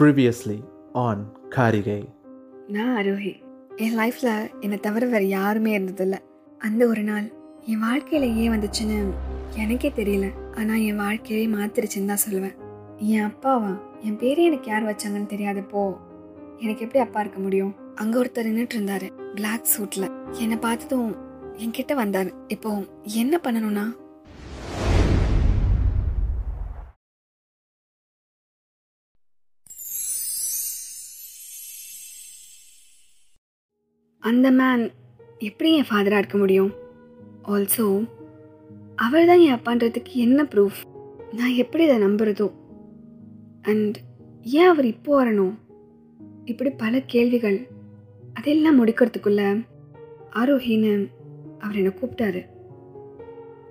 Previously on காரிகை நான் அரோஹி. என் லைஃப்பில் என்னை தவிர வேறு யாருமே இருந்ததில்ல. அந்த ஒரு நாள் என் வாழ்க்கையில் ஏன் வந்துச்சுன்னு எனக்கே தெரியல. ஆனால் என் வாழ்க்கையே மாத்திருச்சுன்னு தான் சொல்லுவேன். என் அப்பாவா? என் பேரே எனக்கு யார் வச்சாங்கன்னு தெரியாதப்போ எனக்கு எப்படி அப்பா இருக்க முடியும்? அங்கே ஒருத்தர் நின்றுட்டு இருந்தாரு பிளாக் சூட்டில் என்னை பார்த்ததும் என்கிட்ட வந்தார். இப்போ என்ன பண்ணணும்னா அந்த மேன் எப்படி என் ஃபாதராக இருக்க முடியும்? ஆல்சோ அவர் தான் என் அப்பான்றதுக்கு என்ன ப்ரூஃப் நான் எப்படி இதை நம்புறதோ? அண்ட் ஏன் அவர் இப்போ வரணும்? இப்படி பல கேள்விகள். அதெல்லாம் முடிக்கிறதுக்குள்ள ஆரோஹின்னு அவர் என்னை கூப்பிட்டாரு.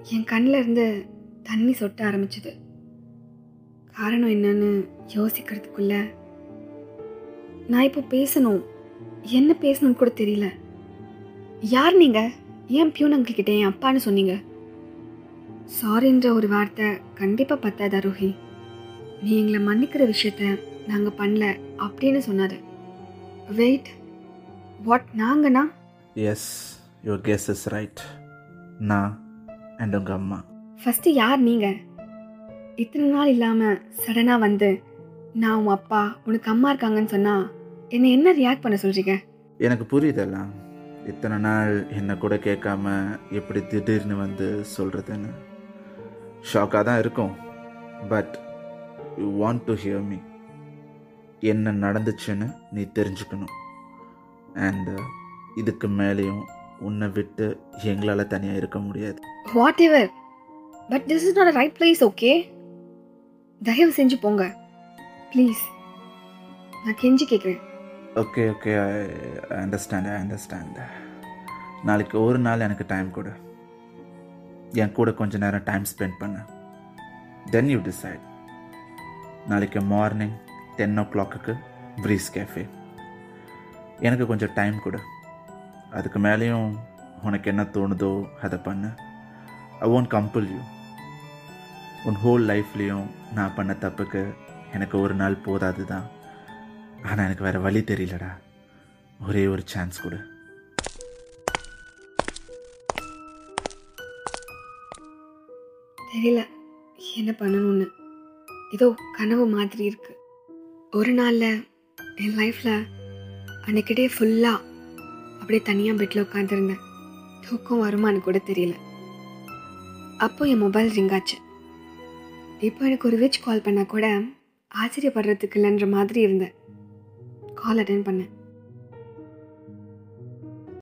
என் கண்ணில் இருந்து தண்ணி சொட்ட ஆரம்பிச்சது. காரணம் என்னன்னு யோசிக்கிறதுக்குள்ள நான் இப்போ பேசணும். என்ன பேசணும்னு கூட தெரியல. யார் நீங்க? ஏன் பியூன் அங்கிள் கிட்ட என் அப்பான்னு சொன்னீங்க? சாரின்ற ஒரு வார்த்தை கண்டிப்பா பத்தாது அருகி. நீ எங்களை மன்னிக்கிற விஷயத்த நாங்க பண்ணல அப்படின்னு சொன்னாரு. வெயிட் வாட் நாங்கண்ணா Yes, your guess is right. நான் and உங்க அம்மா. ஃபர்ஸ்ட் யார் நீங்க? இத்தனை நாள் இல்லாம சடனா வந்து நான் உன் அப்பா உனக்கு அம்மா இருக்காங்கன்னு சொன்னா என்னை என்ன ரியாக்ட் பண்ண சொல்றீங்க? எனக்கு புரியுதெல்லாம் இத்தனை நாள் என்னை கூட கேட்காம எப்படி திடீர்னு வந்து சொல்கிறதுன்னு ஷாக்காக தான் இருக்கும். But you want to hear me என்ன நடந்துச்சுன்னு நீ தெரிஞ்சுக்கணும். அண்ட் இதுக்கு மேலேயும் உன்னை விட்டு எங்களால் தனியாக இருக்க முடியாது. Whatever but this is not right place okay தயவு செஞ்சு போங்க. ப்ளீஸ் நான் கெஞ்சி கேட்குறேன் okay okay I understand I understand நாளைக்கு ஒரு நாள் எனக்கு டைம் கொடு. என் கூட கொஞ்ச நேரம் டைம் ஸ்பெண்ட் பண்ணு. தென் யூ டிசைட் நாளைக்கு மார்னிங் டென் ஓ கிளாக்குக்கு ப்ரீஸ் கேஃபே எனக்கு கொஞ்சம் டைம் கொடு. அதுக்கு மேலேயும் உனக்கு என்ன தோணுதோ அதை பண்ணு. ஐ ஒன்ட் கம்பல் யூ உன் ஹோல் லைஃப்லேயும் நான் பண்ண தப்புக்கு எனக்கு ஒரு நாள் போதாது தான் ஆனால் எனக்கு வேறு வழி தெரியலடா. ஒரே ஒரு சான்ஸ் கொடு. தெரியல. என்ன பண்ணணும்னு. ஏதோ கனவு மாதிரி இருக்கு. ஒரு நாளில் என் லைஃப்பில் அன்னைக்கிட்டே ஃபுல்லாக அப்படியே தனியாக பெட்டில் உட்காந்துருந்தேன் தூக்கம் வருமானு கூட தெரியல. அப்போ என் மொபைல் ரிங் ஆச்சு. இப்போ எனக்கு ஒரு விச் கால் பண்ணால் கூட ஆச்சரியப்படுறதுக்கு இல்லைன்ற மாதிரி இருந்தேன். கால் அட்டன் பண்ணேன்.